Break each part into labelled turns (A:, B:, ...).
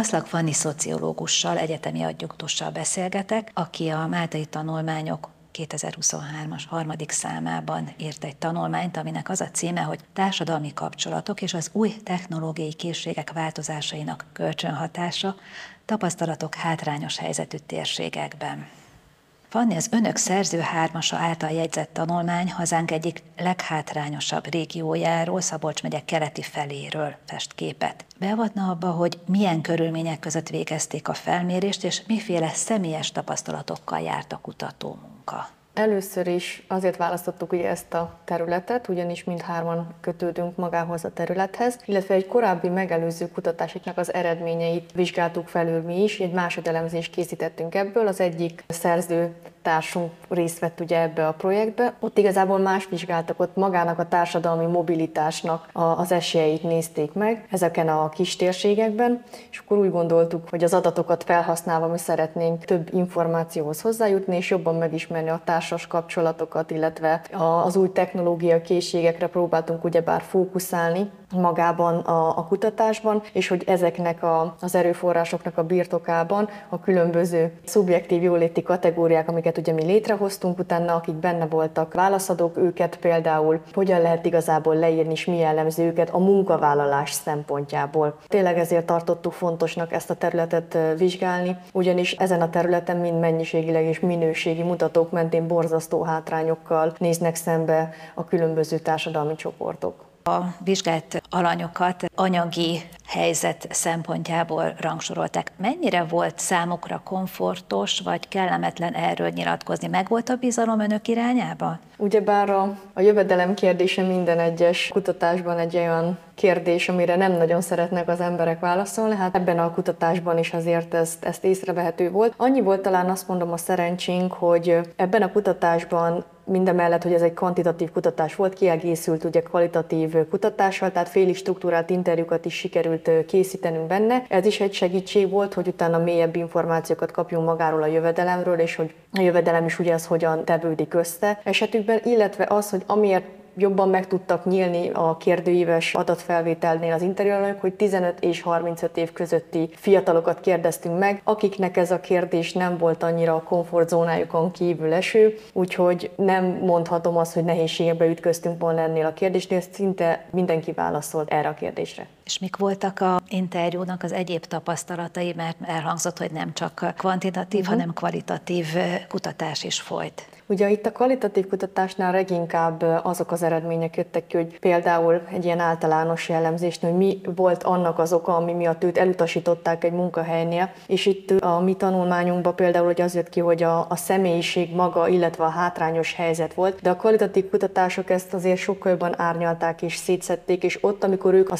A: Maszlak Fanni szociológussal, egyetemi adjunktussal beszélgetek, aki a Máltai tanulmányok 2023-as harmadik számában írt egy tanulmányt, aminek az a címe, hogy Társadalmi kapcsolatok és az új technológiai készségek változásainak kölcsönhatása, tapasztalatok hátrányos helyzetű térségekben. Fanni az önök szerző hármasa által jegyzett tanulmány hazánk egyik leghátrányosabb régiójáról, Szabolcs megye keleti feléről fest képet. Beavatna abba, hogy milyen körülmények között végezték a felmérést, és miféle személyes tapasztalatokkal járt a kutató munka.
B: Először is azért választottuk ugye ezt a területet, ugyanis mindhárman kötődünk magához a területhez, illetve egy korábbi megelőző kutatásoknak az eredményeit vizsgáltuk felül mi is, egy másodelemzést készítettünk ebből, az egyik szerző társunk részt vett ugye ebbe a projektbe. Ott igazából más vizsgáltak, ott magának a társadalmi mobilitásnak az esélyeit nézték meg ezeken a kis térségekben, és akkor úgy gondoltuk, hogy az adatokat felhasználva mi szeretnénk több információhoz hozzájutni, és jobban megismerni a társas kapcsolatokat, illetve az új technológia készségekre próbáltunk ugyebár fókuszálni, magában a, a kutatásban, és hogy ezeknek a, az erőforrásoknak a birtokában a különböző szubjektív jóléti kategóriák, amiket ugye mi létrehoztunk utána, akik benne voltak válaszadók, őket például hogyan lehet igazából leírni, és mi jellemző őket a munkavállalás szempontjából. Tényleg ezért tartottuk fontosnak ezt a területet vizsgálni, ugyanis ezen a területen mind mennyiségileg és minőségi mutatók mentén borzasztó hátrányokkal néznek szembe a különböző társadalmi csoportok
A: a vizsgált alanyokat anyagi helyzet szempontjából rangsorolták. Mennyire volt számukra komfortos vagy kellemetlen erről nyilatkozni? Meg volt a bizalom önök irányába?
B: Ugyebár a, a jövedelem kérdése minden egyes kutatásban egy olyan kérdés, amire nem nagyon szeretnek az emberek válaszolni. Hát ebben a kutatásban is azért ezt, ezt észrevehető volt. Annyi volt talán azt mondom a szerencsénk, hogy ebben a kutatásban mindemellett, hogy ez egy kvantitatív kutatás volt, kiegészült ugye kvalitatív kutatással, tehát félig struktúrált interjúkat is sikerült készítenünk benne. Ez is egy segítség volt, hogy utána mélyebb információkat kapjunk magáról a jövedelemről, és hogy a jövedelem is ugye az hogyan tevődik össze esetükben, illetve az, hogy amiért jobban meg tudtak nyílni a kérdőíves adatfelvételnél az interjúalanyok, hogy 15 és 35 év közötti fiatalokat kérdeztünk meg, akiknek ez a kérdés nem volt annyira a komfortzónájukon kívül eső, úgyhogy nem mondhatom azt, hogy nehézségekbe ütköztünk volna ennél a kérdésnél, szinte mindenki válaszolt erre a kérdésre.
A: És mik voltak a interjúnak az egyéb tapasztalatai, mert elhangzott, hogy nem csak kvantitatív, uh-huh. hanem kvalitatív kutatás is folyt.
B: Ugye itt a kvalitatív kutatásnál leginkább azok az eredmények jöttek ki, hogy például egy ilyen általános jellemzésnél, hogy mi volt annak az oka, ami miatt őt elutasították egy munkahelynél, és itt a mi tanulmányunkban például hogy az jött ki, hogy a, a személyiség maga, illetve a hátrányos helyzet volt, de a kvalitatív kutatások ezt azért sokkal jobban árnyalták és szétszették, és ott, amikor ők a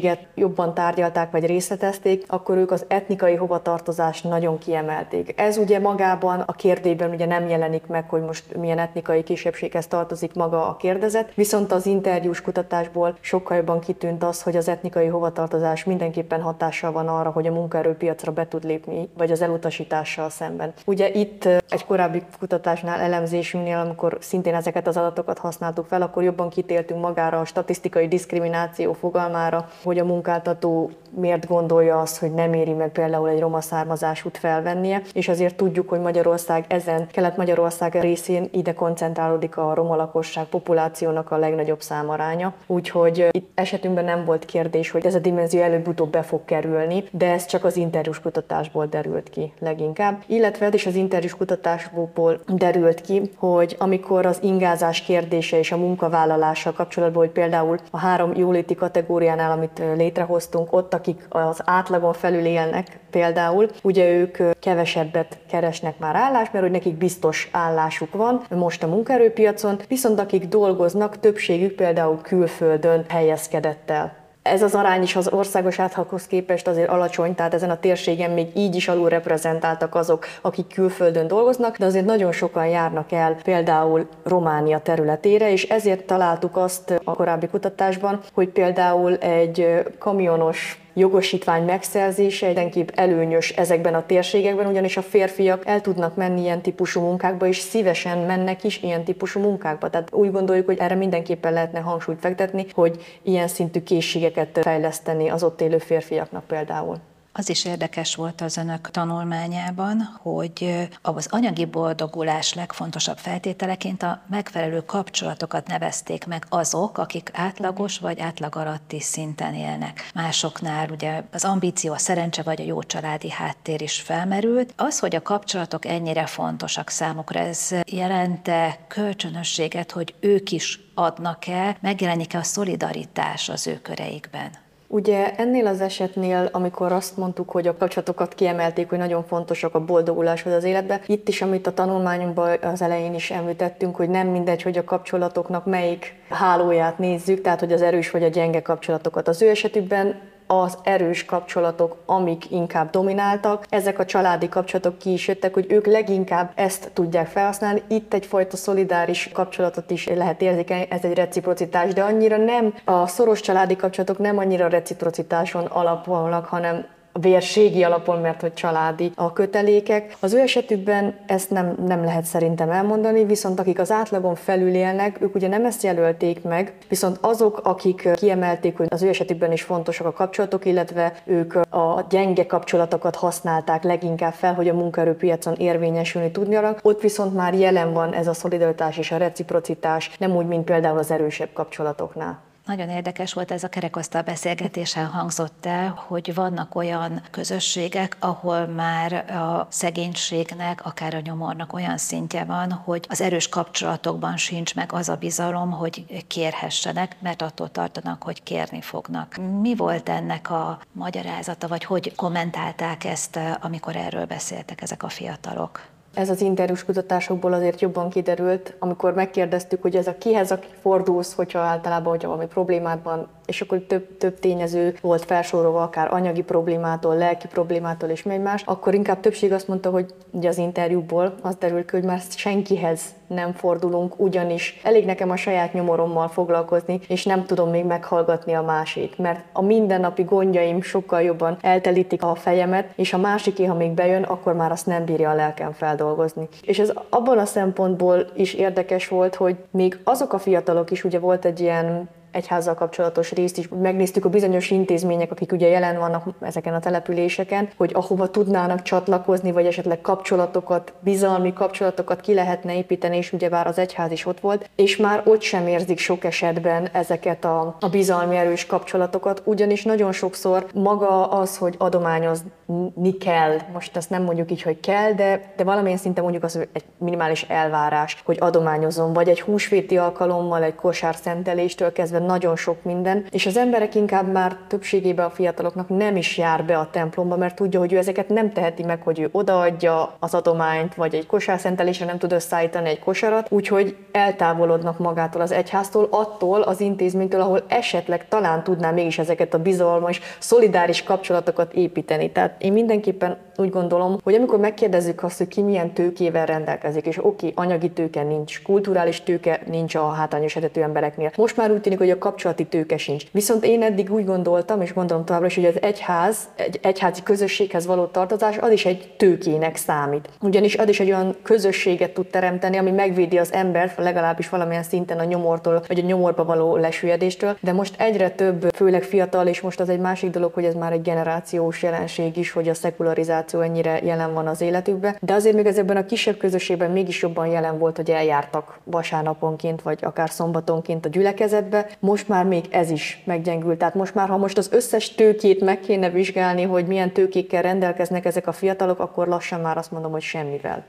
B: személyiséget jobban tárgyalták vagy részletezték, akkor ők az etnikai hovatartozást nagyon kiemelték. Ez ugye magában a kérdében ugye nem jelenik meg, hogy most milyen etnikai kisebbséghez tartozik maga a kérdezet, viszont az interjús kutatásból sokkal jobban kitűnt az, hogy az etnikai hovatartozás mindenképpen hatással van arra, hogy a munkaerőpiacra be tud lépni, vagy az elutasítással szemben. Ugye itt egy korábbi kutatásnál, elemzésünknél, amikor szintén ezeket az adatokat használtuk fel, akkor jobban kitéltünk magára a statisztikai diszkrimináció fogalmára, hogy a munkáltató miért gondolja azt, hogy nem éri meg például egy roma származásút felvennie, és azért tudjuk, hogy Magyarország ezen, Kelet-Magyarország részén ide koncentrálódik a roma lakosság populációnak a legnagyobb számaránya, úgyhogy itt esetünkben nem volt kérdés, hogy ez a dimenzió előbb-utóbb be fog kerülni, de ez csak az interjús kutatásból derült ki leginkább. Illetve is az interjús kutatásból derült ki, hogy amikor az ingázás kérdése és a munkavállalással kapcsolatban, hogy például a három jóléti kategóriánál, amit létrehoztunk, ott, akik az átlagon felül élnek például, ugye ők kevesebbet keresnek már állást, mert hogy nekik biztos állás állásuk van most a munkaerőpiacon, viszont akik dolgoznak, többségük például külföldön helyezkedett el. Ez az arány is az országos átlaghoz képest azért alacsony, tehát ezen a térségen még így is alul reprezentáltak azok, akik külföldön dolgoznak, de azért nagyon sokan járnak el például Románia területére, és ezért találtuk azt a korábbi kutatásban, hogy például egy kamionos jogosítvány megszerzése mindenképp előnyös ezekben a térségekben, ugyanis a férfiak el tudnak menni ilyen típusú munkákba, és szívesen mennek is ilyen típusú munkákba. Tehát úgy gondoljuk, hogy erre mindenképpen lehetne hangsúlyt fektetni, hogy ilyen szintű készségeket fejleszteni az ott élő férfiaknak például.
A: Az is érdekes volt az önök tanulmányában, hogy az anyagi boldogulás legfontosabb feltételeként a megfelelő kapcsolatokat nevezték meg azok, akik átlagos vagy átlag alatti szinten élnek. Másoknál ugye az ambíció, a szerencse vagy a jó családi háttér is felmerült. Az, hogy a kapcsolatok ennyire fontosak számukra, ez jelente kölcsönösséget, hogy ők is adnak-e, megjelenik-e a szolidaritás az ő köreikben?
B: Ugye ennél az esetnél, amikor azt mondtuk, hogy a kapcsolatokat kiemelték, hogy nagyon fontosak a boldoguláshoz az életbe, itt is, amit a tanulmányunkban az elején is említettünk, hogy nem mindegy, hogy a kapcsolatoknak melyik hálóját nézzük, tehát hogy az erős vagy a gyenge kapcsolatokat. Az ő esetükben az erős kapcsolatok, amik inkább domináltak. Ezek a családi kapcsolatok ki is jöttek, hogy ők leginkább ezt tudják felhasználni. Itt egyfajta szolidáris kapcsolatot is lehet érzékelni, ez egy reciprocitás, de annyira nem, a szoros családi kapcsolatok nem annyira reciprocitáson alapulnak, hanem vérségi alapon, mert hogy családi a kötelékek. Az ő esetükben ezt nem, nem lehet szerintem elmondani, viszont akik az átlagon felül élnek, ők ugye nem ezt jelölték meg, viszont azok, akik kiemelték, hogy az ő esetükben is fontosak a kapcsolatok, illetve ők a gyenge kapcsolatokat használták leginkább fel, hogy a munkaerőpiacon érvényesülni tudjanak, ott viszont már jelen van ez a szolidaritás és a reciprocitás, nem úgy, mint például az erősebb kapcsolatoknál.
A: Nagyon érdekes volt ez a kerekasztal beszélgetésen hangzott el, hogy vannak olyan közösségek, ahol már a szegénységnek, akár a nyomornak olyan szintje van, hogy az erős kapcsolatokban sincs meg az a bizalom, hogy kérhessenek, mert attól tartanak, hogy kérni fognak. Mi volt ennek a magyarázata, vagy hogy kommentálták ezt, amikor erről beszéltek ezek a fiatalok?
B: Ez az interjús kutatásokból azért jobban kiderült, amikor megkérdeztük, hogy ez a kihez, aki fordulsz, hogyha általában, hogyha valami problémád van, és akkor több, több tényező volt felsorolva, akár anyagi problémától, lelki problémától és még más, akkor inkább többség azt mondta, hogy ugye az interjúból az derül ki, hogy már senkihez nem fordulunk, ugyanis elég nekem a saját nyomorommal foglalkozni, és nem tudom még meghallgatni a másik, mert a mindennapi gondjaim sokkal jobban eltelítik a fejemet, és a másiké, ha még bejön, akkor már azt nem bírja a lelkem feldolgozni. És ez abban a szempontból is érdekes volt, hogy még azok a fiatalok is, ugye volt egy ilyen egyházzal kapcsolatos részt is. Megnéztük a bizonyos intézmények, akik ugye jelen vannak ezeken a településeken, hogy ahova tudnának csatlakozni, vagy esetleg kapcsolatokat, bizalmi kapcsolatokat ki lehetne építeni, és ugyebár az egyház is ott volt, és már ott sem érzik sok esetben ezeket a, a bizalmi erős kapcsolatokat, ugyanis nagyon sokszor maga az, hogy adományozni kell, most ezt nem mondjuk így, hogy kell, de, de valamilyen szinten mondjuk az egy minimális elvárás, hogy adományozom, vagy egy húsvéti alkalommal, egy kosár szenteléstől kezdve nagyon sok minden, és az emberek inkább már többségében a fiataloknak nem is jár be a templomba, mert tudja, hogy ő ezeket nem teheti meg, hogy ő odaadja az adományt, vagy egy kosárszentelésre nem tud összeállítani egy kosarat, úgyhogy eltávolodnak magától az egyháztól, attól az intézménytől, ahol esetleg talán tudná mégis ezeket a bizalmas, szolidáris kapcsolatokat építeni. Tehát én mindenképpen úgy gondolom, hogy amikor megkérdezzük azt, hogy ki milyen tőkével rendelkezik, és oké, anyagi tőke nincs, kulturális tőke nincs a hátrányos esetű embereknél. Most már úgy tűnik, hogy a kapcsolati tőke sincs. Viszont én eddig úgy gondoltam, és gondolom továbbra is, hogy az egyház, egy egyházi közösséghez való tartozás, az is egy tőkének számít. Ugyanis az is egy olyan közösséget tud teremteni, ami megvédi az embert, legalábbis valamilyen szinten a nyomortól, vagy a nyomorba való lesüllyedéstől. De most egyre több, főleg fiatal, és most az egy másik dolog, hogy ez már egy generációs jelenség is, hogy a szekularizáció ennyire jelen van az életükben. De azért még ezekben a kisebb közösségben mégis jobban jelen volt, hogy eljártak vasárnaponként, vagy akár szombatonként a gyülekezetbe, most már még ez is meggyengült. Tehát most már, ha most az összes tőkét meg kéne vizsgálni, hogy milyen tőkékkel rendelkeznek ezek a fiatalok, akkor lassan már azt mondom, hogy semmivel.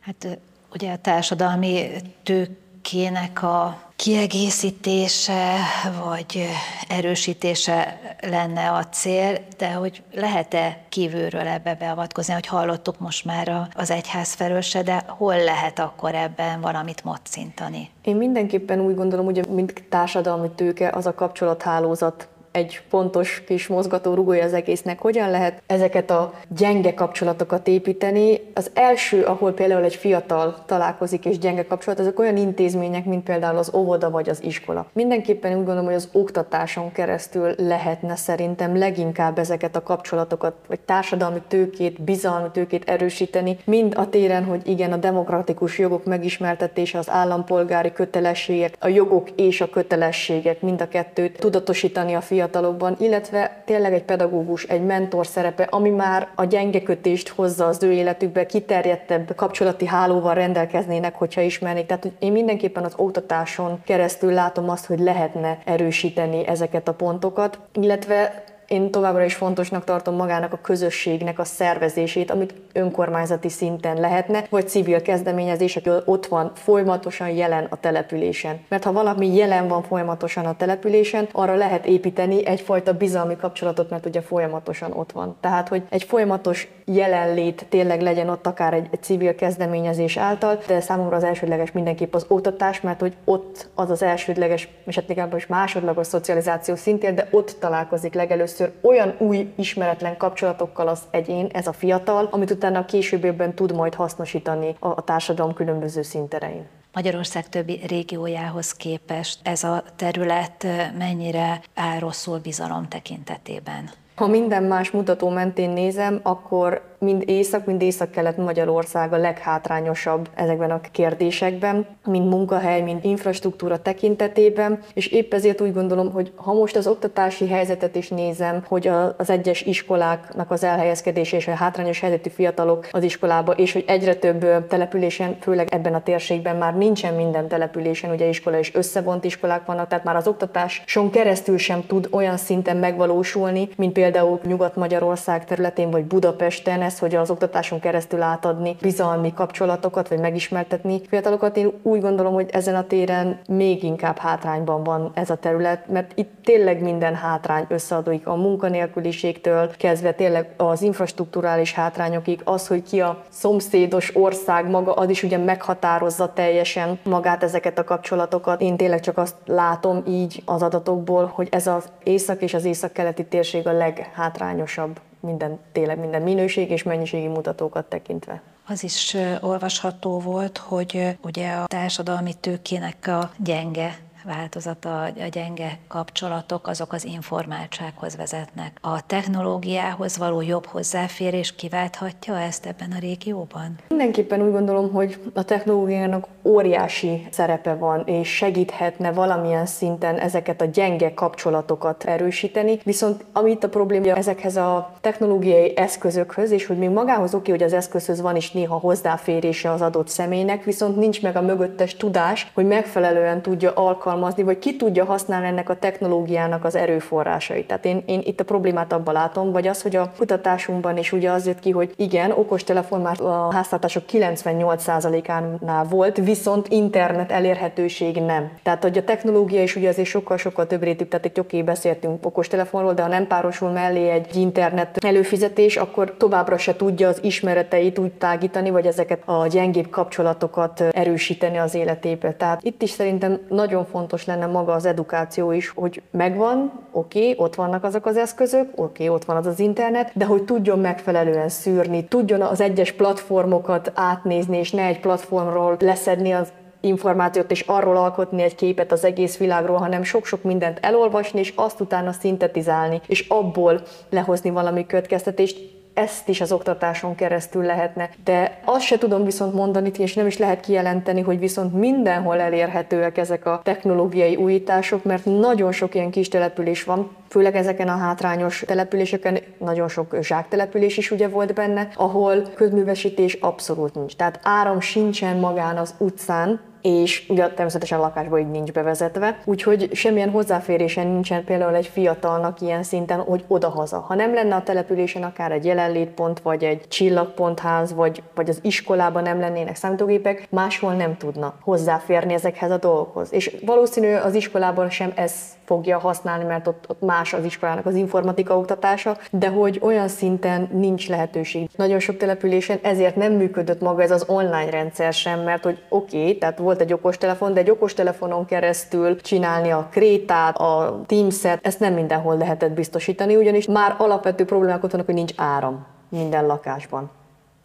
A: Hát ugye a társadalmi tőkének a kiegészítése vagy erősítése lenne a cél, de hogy lehet-e kívülről ebbe beavatkozni, hogy hallottuk most már az egyház felől se, de hol lehet akkor ebben valamit mocintani?
B: Én mindenképpen úgy gondolom, hogy mint társadalmi tőke az a kapcsolathálózat egy pontos kis mozgató rugója az egésznek. Hogyan lehet ezeket a gyenge kapcsolatokat építeni? Az első, ahol például egy fiatal találkozik és gyenge kapcsolat, azok olyan intézmények, mint például az óvoda vagy az iskola. Mindenképpen úgy gondolom, hogy az oktatáson keresztül lehetne szerintem leginkább ezeket a kapcsolatokat, vagy társadalmi tőkét, bizalmi tőkét erősíteni, mind a téren, hogy igen, a demokratikus jogok megismertetése, az állampolgári kötelességek, a jogok és a kötelességek, mind a kettőt tudatosítani a fiatal fiatalokban, illetve tényleg egy pedagógus, egy mentor szerepe, ami már a gyengekötést hozza az ő életükbe, kiterjedtebb kapcsolati hálóval rendelkeznének, hogyha ismernék. Tehát hogy én mindenképpen az oktatáson keresztül látom azt, hogy lehetne erősíteni ezeket a pontokat, illetve én továbbra is fontosnak tartom magának a közösségnek a szervezését, amit önkormányzati szinten lehetne, vagy civil kezdeményezés, aki ott van folyamatosan jelen a településen. Mert ha valami jelen van folyamatosan a településen, arra lehet építeni egyfajta bizalmi kapcsolatot, mert ugye folyamatosan ott van. Tehát, hogy egy folyamatos jelenlét tényleg legyen ott akár egy, egy civil kezdeményezés által, de számomra az elsődleges mindenképp az oktatás, mert hogy ott az az elsődleges, és hát is másodlagos szocializáció szintén, de ott találkozik legelőször először olyan új ismeretlen kapcsolatokkal az egyén, ez a fiatal, amit utána a későbbiekben tud majd hasznosítani a, a társadalom különböző szinterein.
A: Magyarország többi régiójához képest ez a terület mennyire áll rosszul bizalom tekintetében?
B: Ha minden más mutató mentén nézem, akkor mind észak, mind észak-kelet Magyarország a leghátrányosabb ezekben a kérdésekben, mind munkahely, mind infrastruktúra tekintetében, és épp ezért úgy gondolom, hogy ha most az oktatási helyzetet is nézem, hogy az egyes iskoláknak az elhelyezkedése és a hátrányos helyzetű fiatalok az iskolába, és hogy egyre több településen, főleg ebben a térségben már nincsen minden településen, ugye iskola és összevont iskolák vannak, tehát már az oktatáson keresztül sem tud olyan szinten megvalósulni, mint például Nyugat-Magyarország területén vagy Budapesten, ez, hogy az oktatáson keresztül átadni bizalmi kapcsolatokat, vagy megismertetni fiatalokat. Én úgy gondolom, hogy ezen a téren még inkább hátrányban van ez a terület, mert itt tényleg minden hátrány összeadódik a munkanélküliségtől, kezdve tényleg az infrastruktúrális hátrányokig, az, hogy ki a szomszédos ország maga, az is ugye meghatározza teljesen magát ezeket a kapcsolatokat. Én tényleg csak azt látom így az adatokból, hogy ez az észak és az észak-keleti térség a leghátrányosabb minden, tényleg minden minőség és mennyiségi mutatókat tekintve.
A: Az is olvasható volt, hogy ugye a társadalmi tőkének a gyenge változata, a gyenge kapcsolatok, azok az informáltsághoz vezetnek. A technológiához való jobb hozzáférés kiválthatja ezt ebben a régióban?
B: Mindenképpen úgy gondolom, hogy a technológiának óriási szerepe van, és segíthetne valamilyen szinten ezeket a gyenge kapcsolatokat erősíteni. Viszont amit a probléma ezekhez a technológiai eszközökhöz, és hogy még magához oké, hogy az eszközhöz van is néha hozzáférése az adott személynek, viszont nincs meg a mögöttes tudás, hogy megfelelően tudja alkalmazni vagy ki tudja használni ennek a technológiának az erőforrásait. Tehát én, én itt a problémát abban látom, vagy az, hogy a kutatásunkban is ugye az jött ki, hogy igen, okostelefon már a háztartások 98%-ánál volt, viszont internet elérhetőség nem. Tehát, hogy a technológia is ugye azért sokkal-sokkal több rétű, tehát egy oké, beszéltünk okostelefonról, de ha nem párosul mellé egy internet előfizetés, akkor továbbra se tudja az ismereteit úgy tágítani, vagy ezeket a gyengébb kapcsolatokat erősíteni az életébe. Tehát itt is szerintem nagyon fontos lenne maga az edukáció is, hogy megvan, oké, okay, ott vannak azok az eszközök, oké, okay, ott van az az internet, de hogy tudjon megfelelően szűrni, tudjon az egyes platformokat átnézni, és ne egy platformról leszedni az információt, és arról alkotni egy képet az egész világról, hanem sok-sok mindent elolvasni, és azt utána szintetizálni, és abból lehozni valami következtetést, ezt is az oktatáson keresztül lehetne. De azt se tudom viszont mondani, és nem is lehet kijelenteni, hogy viszont mindenhol elérhetőek ezek a technológiai újítások, mert nagyon sok ilyen kis település van, főleg ezeken a hátrányos településeken, nagyon sok zsáktelepülés is ugye volt benne, ahol közművesítés abszolút nincs. Tehát áram sincsen magán az utcán, és ugye természetesen a lakásban így nincs bevezetve, úgyhogy semmilyen hozzáférésen nincsen például egy fiatalnak ilyen szinten, hogy odahaza. Ha nem lenne a településen akár egy jelenlétpont, vagy egy csillagpontház, vagy, vagy az iskolában nem lennének számítógépek, máshol nem tudna hozzáférni ezekhez a dolgokhoz. És valószínű az iskolában sem ez fogja használni, mert ott, ott más az iskolának az informatika oktatása, de hogy olyan szinten nincs lehetőség. Nagyon sok településen ezért nem működött maga ez az online rendszer sem, mert hogy oké, okay, tehát volt egy okostelefon, de egy okostelefonon keresztül csinálni a krétát, a Teams-et, ezt nem mindenhol lehetett biztosítani, ugyanis már alapvető problémák ott vannak, hogy nincs áram minden lakásban.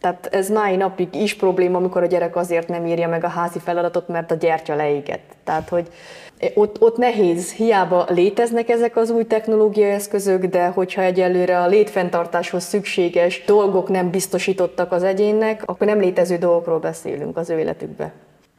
B: Tehát ez mai napig is probléma, amikor a gyerek azért nem írja meg a házi feladatot, mert a gyertya leégett. Tehát, hogy ott, ott nehéz, hiába léteznek ezek az új technológiai eszközök, de hogyha egyelőre a létfenntartáshoz szükséges dolgok nem biztosítottak az egyénnek, akkor nem létező dolgokról beszélünk az ő életükbe.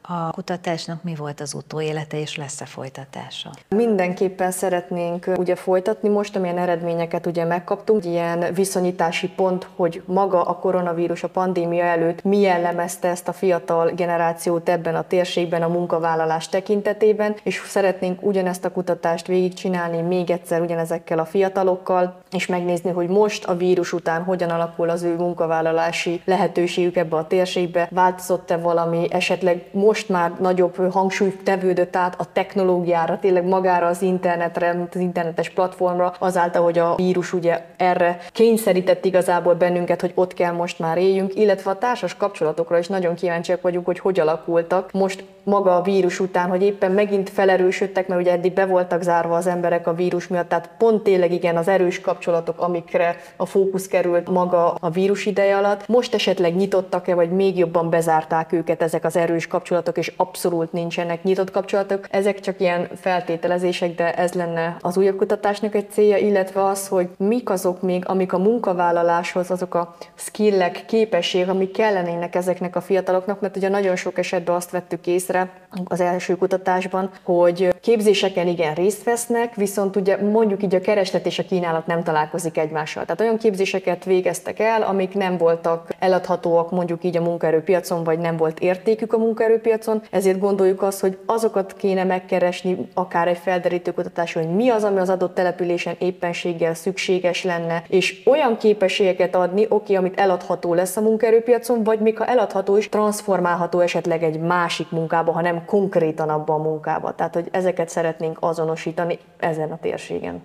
A: A kutatásnak mi volt az utóélete, és lesz-e folytatása?
B: Mindenképpen szeretnénk ugye folytatni most, amilyen eredményeket ugye megkaptunk, ilyen viszonyítási pont, hogy maga a koronavírus a pandémia előtt mi jellemezte ezt a fiatal generációt ebben a térségben a munkavállalás tekintetében, és szeretnénk ugyanezt a kutatást végigcsinálni még egyszer ugyanezekkel a fiatalokkal, és megnézni, hogy most a vírus után hogyan alakul az ő munkavállalási lehetőségük ebbe a térségbe, változott-e valami, esetleg most már nagyobb hangsúly tevődött át a technológiára, tényleg magára az internetre, az internetes platformra, azáltal, hogy a vírus ugye erre kényszerített igazából bennünket, hogy ott kell most már éljünk, illetve a társas kapcsolatokra is nagyon kíváncsiak vagyunk, hogy hogy alakultak. Most maga a vírus után, hogy éppen megint felerősödtek, mert ugye eddig be voltak zárva az emberek a vírus miatt, tehát pont tényleg igen az erős kapcsolatok, amikre a fókusz került maga a vírus ideje alatt. Most esetleg nyitottak-e, vagy még jobban bezárták őket ezek az erős kapcsolatok, és abszolút nincsenek nyitott kapcsolatok. Ezek csak ilyen feltételezések, de ez lenne az újabb kutatásnak egy célja, illetve az, hogy mik azok még, amik a munkavállaláshoz, azok a skillek, képességek, amik kellenének ezeknek a fiataloknak, mert ugye nagyon sok esetben azt vettük észre az első kutatásban, hogy képzéseken igen részt vesznek, viszont ugye mondjuk így a kereslet és a kínálat nem találkozik egymással. Tehát olyan képzéseket végeztek el, amik nem voltak eladhatóak mondjuk így a munkaerőpiacon, vagy nem volt értékük a munkaerőpiacon, ezért gondoljuk azt, hogy azokat kéne megkeresni, akár egy felderítő kutatás, hogy mi az, ami az adott településen éppenséggel szükséges lenne, és olyan képességeket adni, oké, amit eladható lesz a munkaerőpiacon, vagy még ha eladható is, transformálható esetleg egy másik munkába, ha nem konkrétan abban a munkába. Tehát, hogy ezeket szeretnénk azonosítani ezen a térségen.